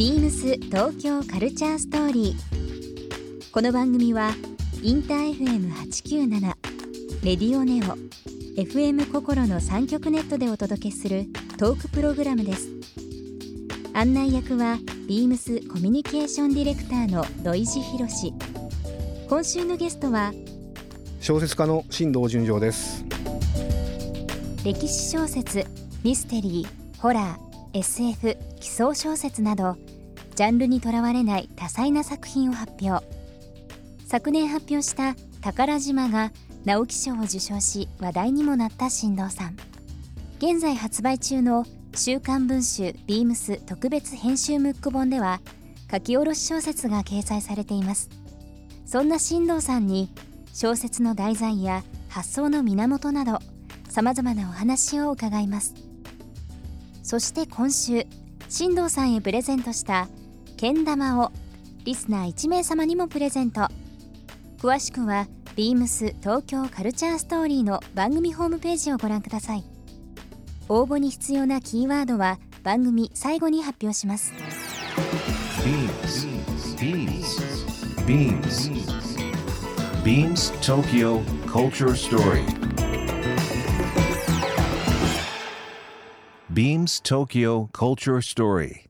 ビームス東京カルチャーストーリー。この番組はインター FM897 レディオネオ FM 心の三極ネットでお届けするトークプログラムです。案内役はビームスコミュニケーションディレクターの土井博志。今週のゲストは小説家の新藤純情です歴史小説ミステリーホラー SF 奇想小説などジャンルにとらわれない多彩な作品を発表。昨年発表した「宝島」が直木賞を受賞し話題にもなった新藤さん。現在発売中の「週刊文春ビームス特別編集ムック本」では書き下ろし小説が掲載されています。そんな新藤さんに小説の題材や発想の源などさまざまなお話を伺います。そして今週新藤さんへプレゼントしたけん玉をリスナー1名様にもプレゼント詳しくはビームス東京カルチャーストーリーの番組ホームページをご覧ください応募に必要なキーワードは番組最後に発表します Beams. Beams. Beams Tokyo Culture Story. Beams Tokyo Culture Story.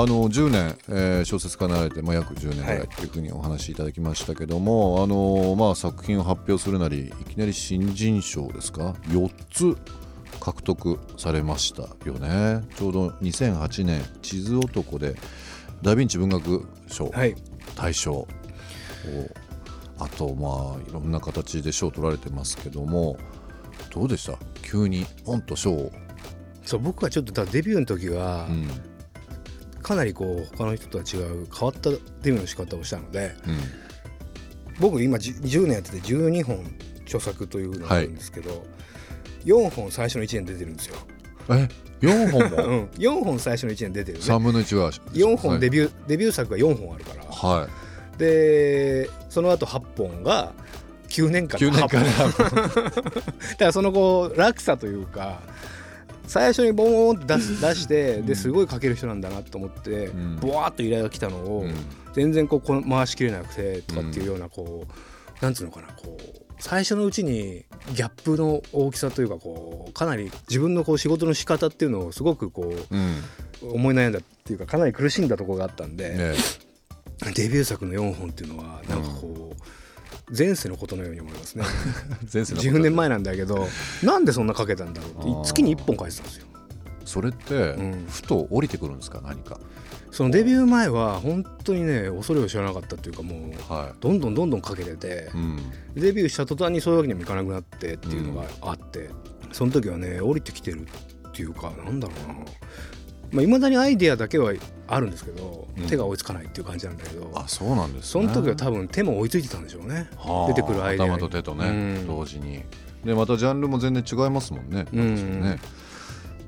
あの10年、えー小説家になられて、まあ、約10年ぐらいっていうふうにお話しいただきましたけども、あのまあ、作品を発表するなりいきなり新人賞ですか？4つ獲得されましたよね。ちょうど2008年「地図男」でダ・ヴィンチ文学賞、はい。大賞をあとまあいろんな形で賞を取られてますけどもどうでした？急にポンと賞を、そう僕はちょっとデビューの時は、うんかなりこう他の人とは違う変わったデビューの仕方をしたのでうん。僕今じ10年やってて12本著作というのがあるんですけど、4本最初の1年出てるんですよ、え4本も？うん、4本最初の1年出てるね。3分の1は4本デビビュー、デビュー作が4本あるから。はい。でその後8本が9年間9年間 だからそのこう落差というか最初にボーンって出す出してですごい書ける人なんだなと思って、うん。ボワーッと依頼が来たのを、うん。全然こうこの回しきれなくてとかっていうようなこう、なんつうのかなこう最初のうちにギャップの大きさというかこうかなり自分のこう仕事の仕方っていうのをすごくこう思い悩んだっていうかかなり苦しんだところがあったんで、ね。デビュー作の4本っていうのはなんかこう、前世のことのように思いますね。前世のこと10年前なんだけどなんでそんな書けたんだろうって月に1本書いてたんですよ。それって、ん。ふと降りてくるんですか？何か。そのデビュー前は本当にね恐れを知らなかったっていうかもうはどんどんどんどん書けててデビューした途端にそういうわけにもいかなくなってっていうのがあって、その時はね降りてきてるっていうかなんだろうなまあ、未だにアイデアだけはあるんですけど、うん。手が追いつかないっていう感じなんだけどあそうなんですね。その時は多分手も追いついてたんでしょうね。はあ出てくるアイデアに。頭と手とね、うん。同時に。でまたジャンルも全然違いますもんね,、うん。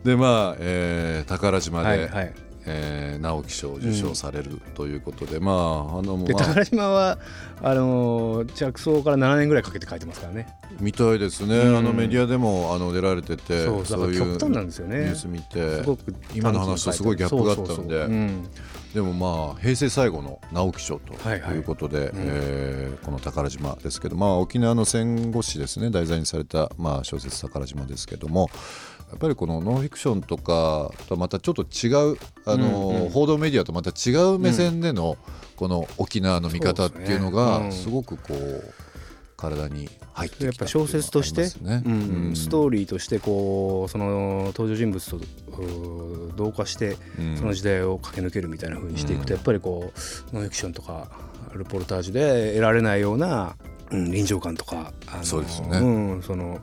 でまあ、えー宝島で、えー直木賞を受賞されるということで、まああのまあで宝島はあのー着想から7年ぐらいかけて書いてますからね。みたいですね、うん。あのメディアでもあの出られててそうだからいう極端なんですよね。ニュース見てすごく今の話とす。ごいギャップがあったんで。そうそうそう。うん。でもまあ平成最後の直木賞とはいうことで、んえーこの宝島ですけど、まあ、沖縄の戦後史ですね。題材にされた、まあ、小説宝島ですけどもやっぱりこのノンフィクションとかとはまたちょっと違うあの、うんうん。報道メディアとまた違う目線でのこの沖縄の見方っていうのがですごくこう体に入ってきたやっぱ小説として、っていうのがありうん。ストーリーとしてこうその登場人物と同化してうん。その時代を駆け抜けるみたいな風にしていくと、うん。やっぱりこうノンフィクションとかルポルタージュで得られないような、うん、臨場感とかあのそうですよね。うん、その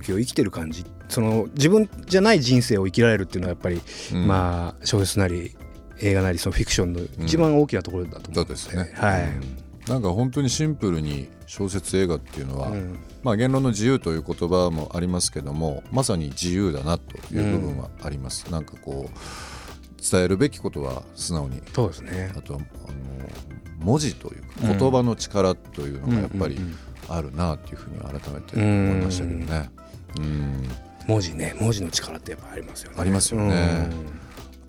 時を生きてる感じ。その自分じゃない人生を生きられるっていうのはやっぱり、うん。まあ小説なり映画なりそのフィクションの一番大きなところだと思そうですね、はい。うん。なんか本当にシンプルに小説映画っていうのは、うん。まあ、言論の自由という言葉もありますけどもまさに自由だなという部分はあります、なんかこう伝えるべきことは素直に。そうですね。あとはあの文字というか言葉の力というのがやっぱりうんうんうん。あるなっていうふうに改めて思いましたけどね。うん文字ね文字の力ってやっぱありますよね。ありますよね。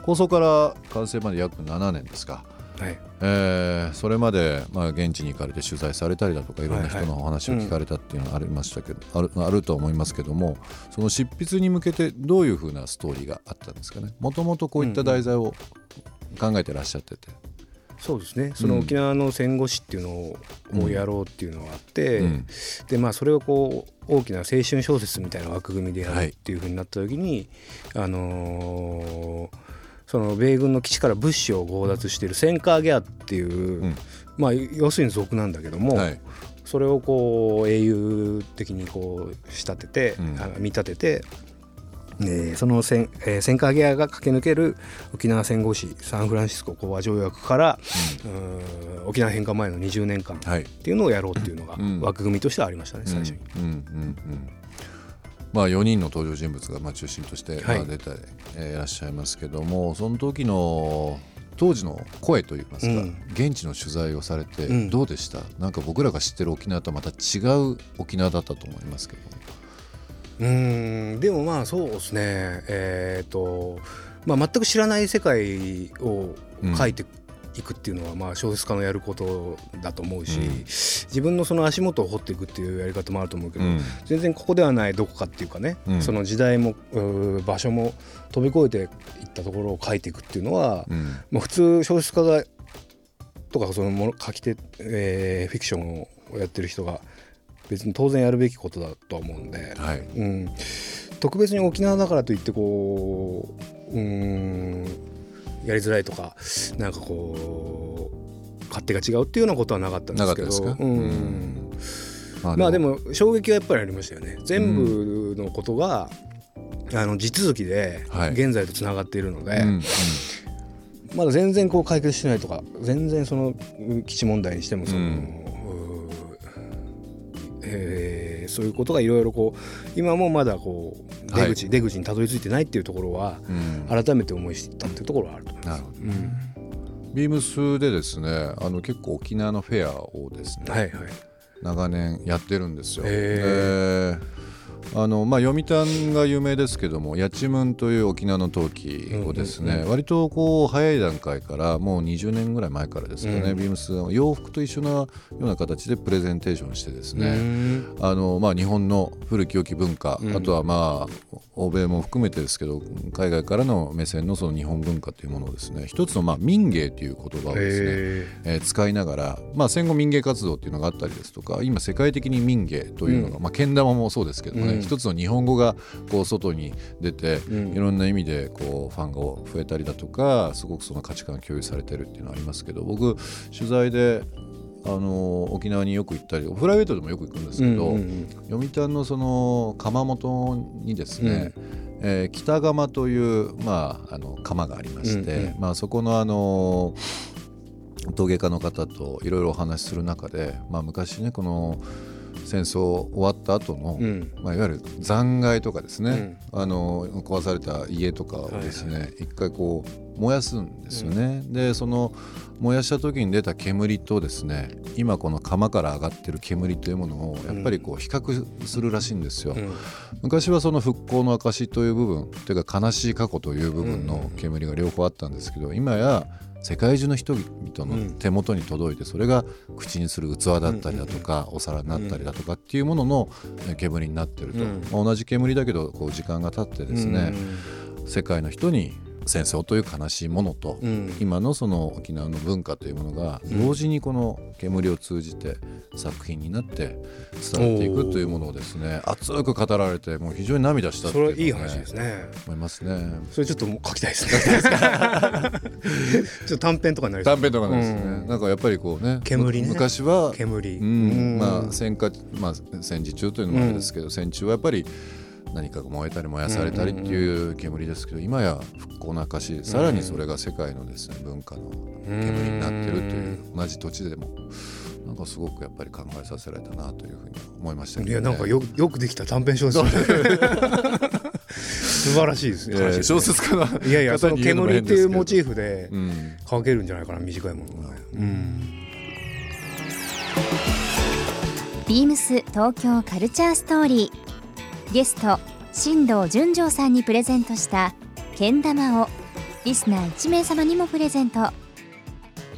構想から完成まで約7年ですか、うんはい。えーそれまで、まあ、現地に行かれて取材されたりだとかいろんな人はいはい。のお話を聞かれたっていうのがありましたけど、あるあるとは思いますけどもその執筆に向けてどういうふうなストーリーがあったんですかね。もともとこういった題材を考えてらっしゃってて、そうですね。その沖縄の戦後史っていうのをやろうっていうのがあって、うん。でまあそれをこう大きな青春小説みたいな枠組みでやるっていうふうになった時に、あのーその米軍の基地から物資を強奪しているセンカーギャーっていう、うん。まあ要するに族なんだけども、はい。それをこう英雄的にこう仕立てて、うん。あ見立てて、えーその戦,、えー、戦火ギアが駆け抜ける沖縄戦後史サンフランシスコ講和条約から、うーん沖縄返還前の20年間っはい。ていうのをやろうっていうのがうん。枠組みとしてはありましたね、最初に。うんうんうん。うんまあ、4人の登場人物がまあ中心としてまはい。あ出てえーいらっしゃいますけども、その時の当時の声といいますか、うん。現地の取材をされてうん。どうでした、なんか僕らが知ってる沖縄とはまた違う沖縄だったと思いますけどうーん。でもまあそうですね。えっ、と、まあ、全く知らない世界を書いていくっていうのは、まあ小説家のやることだと思うし、うん。自分のその足元を掘っていくっていうやり方もあると思うけど、うん。全然ここではないどこかっていうかね、うん。その時代も場所も飛び越えていったところを書いていくっていうのは、うん。まあ、普通小説家がとかそのもの書き手、えーフィクションをやってる人が別に当然やるべきことだとは思うんで、はい。うん、特別に沖縄だからといってこううーんやりづらいとかなんかこう勝手が違うっていうようなことはなかったんですけど。ままあでも衝撃はやっぱりありましたよね。全部のことが、あの地続きではい。現在とつながっているので、うんうん。まだ全然こう解決してないとか全然そのうん基地問題にしてもその、えーそういうことがいろいろこう今もまだこう出口、出口にたどり着いてないっていうところはうん。改めて思い知ったっていうところはあると思います。なるほど。うん。ビームスでですねあの結構沖縄のフェアをですね、はいはい。長年やってるんですよ。へー。であのまあ、読谷が有名ですけども八千文という沖縄の陶器をですね、うんうんうん。割とこう早い段階からもう20年ぐらい前からですかね、うん。ビームスの洋服と一緒なような形でプレゼンテーションしてですね、うん。あのまあ、日本の古き良き文化、うん。あとはまあ欧米も含めてですけど海外からの目線のその日本文化というものをですね一つのまあ民芸という言葉をですね、へえー使いながら、まあ、戦後民芸活動っていうのがあったりですとか今世界的に民芸というのが、うん。まあ、けん玉もそうですけどもね、うん。一つの日本語がこう外に出て、うん。いろんな意味でこうファンが増えたりだとかすごくその価値観が共有されてるっていうのはありますけど僕取材であの沖縄によく行ったりプライベートでもよく行くんですーけど、うんうん読谷のその窯元にですね、えー北窯という、まあ、あの窯がありまして、うんうん。まあ、そこのあの陶芸家の方といろいろお話しする中で、まあ、昔ねこの戦争終わった後の、うん。まあ、いわゆる残骸とかですね、あの壊された家とかをですね、一回こう燃やすんですよね。でその燃やした時に出た煙とですね今この窯から上がってる煙というものをやっぱりこう比較するらしいんですよ。うん。昔はその復興の証という部分というか悲しい過去という部分の煙が両方あったんですけど今や世界中の人々の手元に届いてそれが口にする器だったりだとかお皿になったりだとかっていうもののえ煙になってると、うん。まあ同じ煙だけどこう時間が経ってですね、世界の人に戦争という悲しいものと、うん。今のその沖縄の文化というものが同時にこの煙を通じて作品になって伝わっていくというものをですね熱く語られてもう非常に涙したってそいうのれいい話ですね。思いますね。それちょっともう書きたいですね。ちょっと短編とかになり短編とかですね、うん。なんかやっぱりこうね煙ね。む昔は煙。うん。まあ、戦火、まあ、戦時中というのもあれですけど、戦中はやっぱり何かが燃えたり燃やされたりっていう煙ですけど今や復興の証さらにそれが世界のですね文化の煙になってるという同じ土地でもなんかすごくやっぱり考えさせられたなというふうに思いましたけど、ね、いやなんかよよくできた短編小説素晴らしいですね。いやい。や小説家のいやいやその煙っていうモチーフでうん。書けるんじゃないかな短いものが、うん、ビームス東京カルチャーストーリーゲスト新藤純情さんにプレゼントしたけん玉をリスナー1名様にもプレゼント。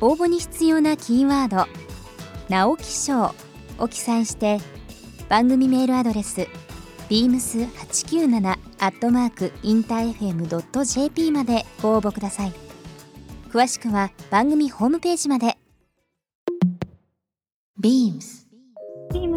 応募に必要なキーワード「直木賞」を記載して番組メールアドレス beams897 アットマークインター FM.jp までご応募ください。詳しくは番組ホームページまで。BEAMS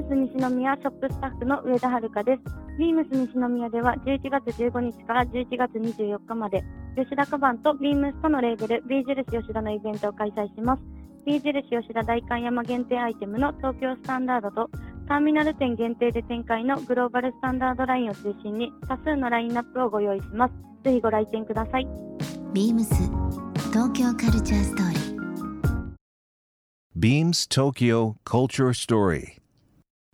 ームス西宮ショップスタッフの上田遥です。ビームス西宮では11月15日から11月24日まで、吉田カバンとビームスとのレーベル B 印吉田のイベントを開催します。B 印吉田代官山限定アイテムの東京スタンダードと、ターミナル店限定で展開のグローバルスタンダードラインを中心に多数のラインナップをご用意します。ぜひご来店ください。BEAMS 東京カルチャーストーリー Beams Tokyo Culture Story.